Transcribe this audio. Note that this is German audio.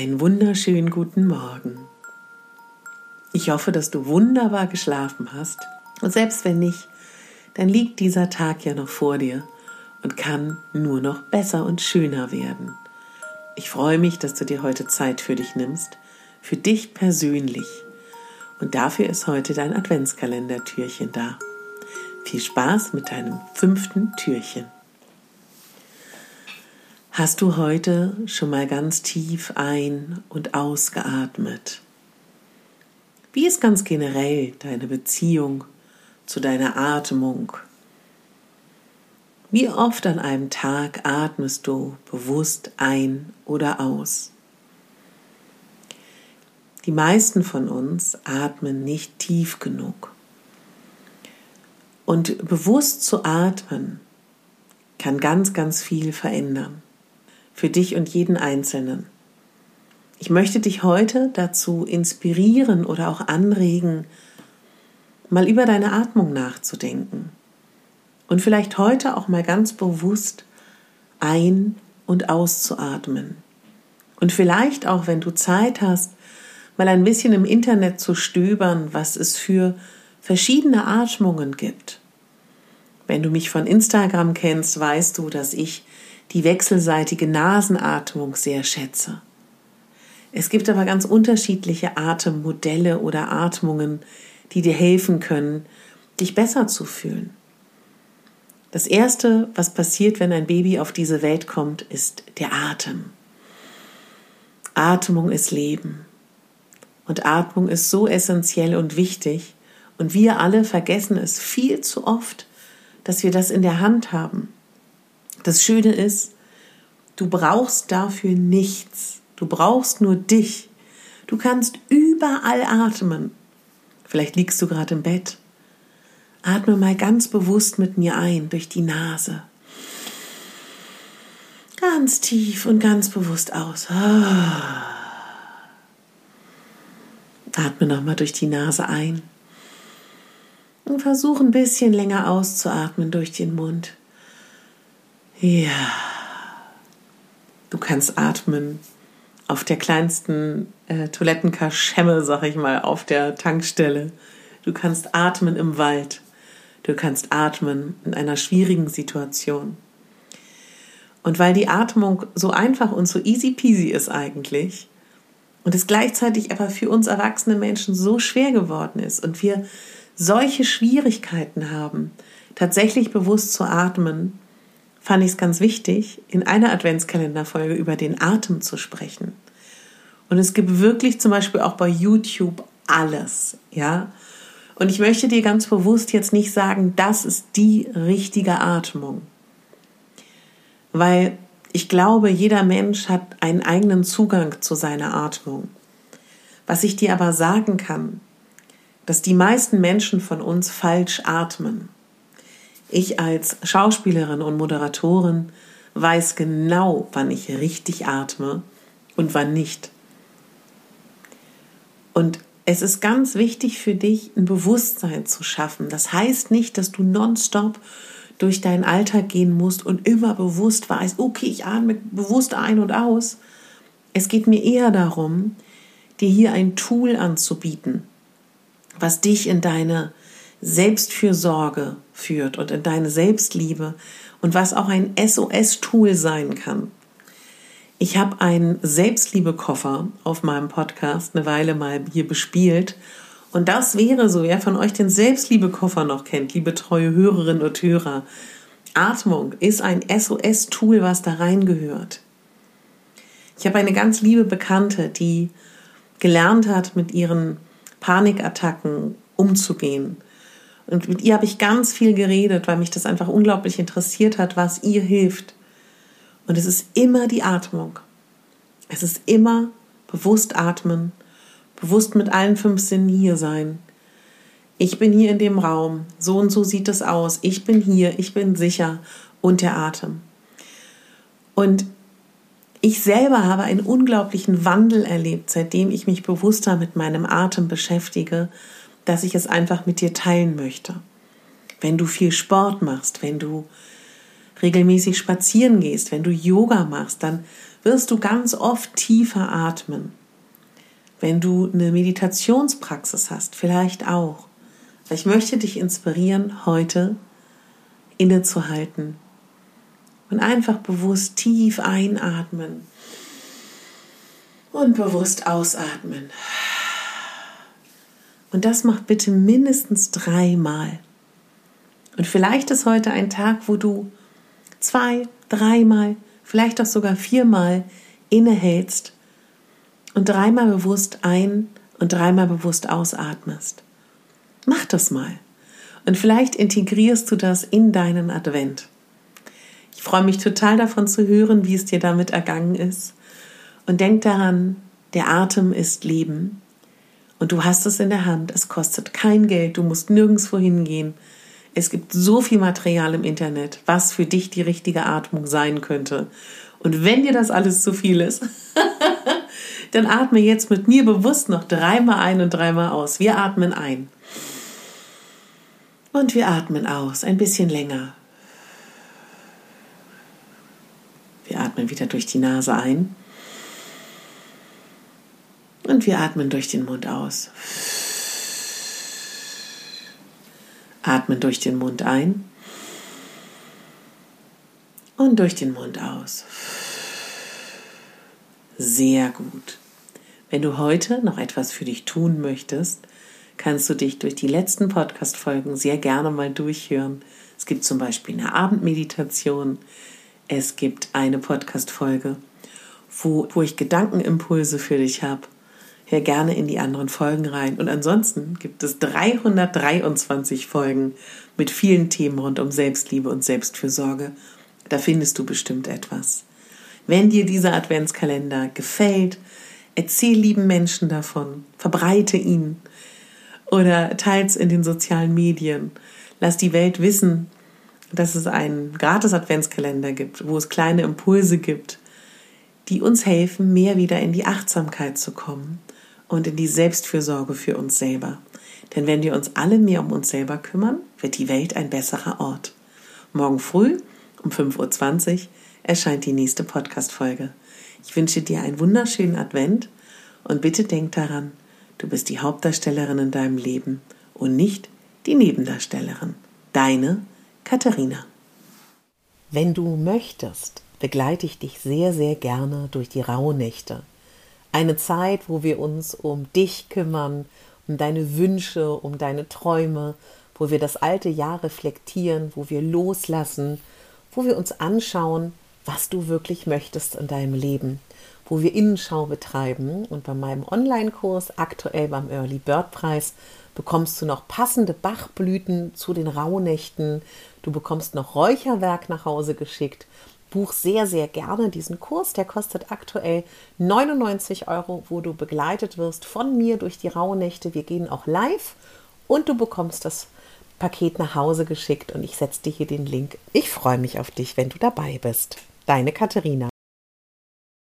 Einen wunderschönen guten Morgen. Ich hoffe, dass du wunderbar geschlafen hast. Und selbst wenn nicht, dann liegt dieser Tag ja noch vor dir und kann nur noch besser und schöner werden. Ich freue mich, dass du dir heute Zeit für dich nimmst, für dich persönlich. Und dafür ist heute dein Adventskalendertürchen da. Viel Spaß mit deinem fünften Türchen. Hast du heute schon mal ganz tief ein- und ausgeatmet? Wie ist ganz generell deine Beziehung zu deiner Atmung? Wie oft an einem Tag atmest du bewusst ein oder aus? Die meisten von uns atmen nicht tief genug. Und bewusst zu atmen kann ganz, ganz viel verändern für dich und jeden Einzelnen. Ich möchte dich heute dazu inspirieren oder auch anregen, mal über deine Atmung nachzudenken und vielleicht heute auch mal ganz bewusst ein- und auszuatmen. Und vielleicht auch, wenn du Zeit hast, mal ein bisschen im Internet zu stöbern, was es für verschiedene Atmungen gibt. Wenn du mich von Instagram kennst, weißt du, dass ich die wechselseitige Nasenatmung sehr schätze. Es gibt aber ganz unterschiedliche Atemmodelle oder Atmungen, die dir helfen können, dich besser zu fühlen. Das Erste, was passiert, wenn ein Baby auf diese Welt kommt, ist der Atem. Atmung ist Leben. Und Atmung ist so essentiell und wichtig. Und wir alle vergessen es viel zu oft, dass wir das in der Hand haben. Das Schöne ist, du brauchst dafür nichts. Du brauchst nur dich. Du kannst überall atmen. Vielleicht liegst du gerade im Bett. Atme mal ganz bewusst mit mir ein durch die Nase. Ganz tief und ganz bewusst aus. Atme nochmal durch die Nase ein. Und versuch ein bisschen länger auszuatmen durch den Mund. Ja. Du kannst atmen auf der kleinsten äh, Toilettenkaschemme, sag ich mal, auf der Tankstelle. Du kannst atmen im Wald. Du kannst atmen in einer schwierigen Situation. Und weil die Atmung so einfach und so easy peasy ist eigentlich und es gleichzeitig aber für uns erwachsene Menschen so schwer geworden ist und wir solche Schwierigkeiten haben, tatsächlich bewusst zu atmen, fand ich es ganz wichtig, in einer Adventskalenderfolge über den Atem zu sprechen. Und es gibt wirklich zum Beispiel auch bei YouTube alles, ja. Und ich möchte dir ganz bewusst jetzt nicht sagen, das ist die richtige Atmung. Weil ich glaube, jeder Mensch hat einen eigenen Zugang zu seiner Atmung. Was ich dir aber sagen kann, dass die meisten Menschen von uns falsch atmen. Ich als Schauspielerin und Moderatorin weiß genau, wann ich richtig atme und wann nicht. Und es ist ganz wichtig für dich, ein Bewusstsein zu schaffen. Das heißt nicht, dass du nonstop durch deinen Alltag gehen musst und immer bewusst weißt, okay, ich atme bewusst ein und aus. Es geht mir eher darum, dir hier ein Tool anzubieten, was dich in deine Selbstfürsorge führt und in deine Selbstliebe und was auch ein SOS-Tool sein kann. Ich habe einen Selbstliebe-Koffer auf meinem Podcast eine Weile mal hier bespielt. Und das wäre so, wer von euch den Selbstliebe-Koffer noch kennt, liebe treue Hörerinnen und Hörer. Atmung ist ein SOS-Tool, was da reingehört. Ich habe eine ganz liebe Bekannte, die gelernt hat, mit ihren Panikattacken umzugehen und mit ihr habe ich ganz viel geredet, weil mich das einfach unglaublich interessiert hat, was ihr hilft. Und es ist immer die Atmung. Es ist immer bewusst atmen, bewusst mit allen fünf Sinnen hier sein. Ich bin hier in dem Raum, so und so sieht es aus, ich bin hier, ich bin sicher und der Atem. Und ich selber habe einen unglaublichen Wandel erlebt, seitdem ich mich bewusster mit meinem Atem beschäftige, dass ich es einfach mit dir teilen möchte. Wenn du viel Sport machst, wenn du regelmäßig spazieren gehst, wenn du Yoga machst, dann wirst du ganz oft tiefer atmen. Wenn du eine Meditationspraxis hast, vielleicht auch. Ich möchte dich inspirieren, heute innezuhalten und einfach bewusst tief einatmen und bewusst ausatmen. Und das macht bitte mindestens dreimal. Und vielleicht ist heute ein Tag, wo du zwei, dreimal, vielleicht auch sogar viermal innehältst und dreimal bewusst ein und dreimal bewusst ausatmest. Mach das mal. Und vielleicht integrierst du das in deinen Advent. Ich freue mich total davon zu hören, wie es dir damit ergangen ist. Und denk daran, der Atem ist Leben. Und du hast es in der Hand. Es kostet kein Geld. Du musst nirgendwo hingehen. Es gibt so viel Material im Internet, was für dich die richtige Atmung sein könnte. Und wenn dir das alles zu viel ist, dann atme jetzt mit mir bewusst noch dreimal ein und dreimal aus. Wir atmen ein. Und wir atmen aus, ein bisschen länger. Wir atmen wieder durch die Nase ein. Und wir atmen durch den Mund aus. Atmen durch den Mund ein und durch den Mund aus. Sehr gut. Wenn du heute noch etwas für dich tun möchtest, kannst du dich durch die letzten Podcast-Folgen sehr gerne mal durchhören. Es gibt zum Beispiel eine Abendmeditation, es gibt eine Podcast-Folge, wo, wo ich Gedankenimpulse für dich habe. Hör gerne in die anderen Folgen rein. Und ansonsten gibt es 323 Folgen mit vielen Themen rund um Selbstliebe und Selbstfürsorge. Da findest du bestimmt etwas. Wenn dir dieser Adventskalender gefällt, erzähl lieben Menschen davon, verbreite ihn oder teils in den sozialen Medien. Lass die Welt wissen, dass es einen Gratis-Adventskalender gibt, wo es kleine Impulse gibt, die uns helfen, mehr wieder in die Achtsamkeit zu kommen und in die Selbstfürsorge für uns selber. Denn wenn wir uns alle mehr um uns selber kümmern, wird die Welt ein besserer Ort. Morgen früh um 5.20 Uhr erscheint die nächste Podcast-Folge. Ich wünsche dir einen wunderschönen Advent und bitte denk daran, du bist die Hauptdarstellerin in deinem Leben und nicht die Nebendarstellerin. Deine Katharina. Wenn du möchtest, begleite ich dich sehr, sehr gerne durch die Rauhnächte. Eine Zeit, wo wir uns um dich kümmern, um deine Wünsche, um deine Träume, wo wir das alte Jahr reflektieren, wo wir loslassen, wo wir uns anschauen, was du wirklich möchtest in deinem Leben, wo wir Innenschau betreiben. Und bei meinem Online-Kurs, aktuell beim Early Bird Preis, bekommst du noch passende Bachblüten zu den Rauhnächten. Du bekommst noch Räucherwerk nach Hause geschickt. Buch sehr, sehr gerne diesen Kurs. Der kostet aktuell 99 Euro, wo du begleitet wirst von mir durch die Rauhnächte. Wir gehen auch live und du bekommst das Paket nach Hause geschickt und ich setze dir hier den Link. Ich freue mich auf dich, wenn du dabei bist. Deine Katharina.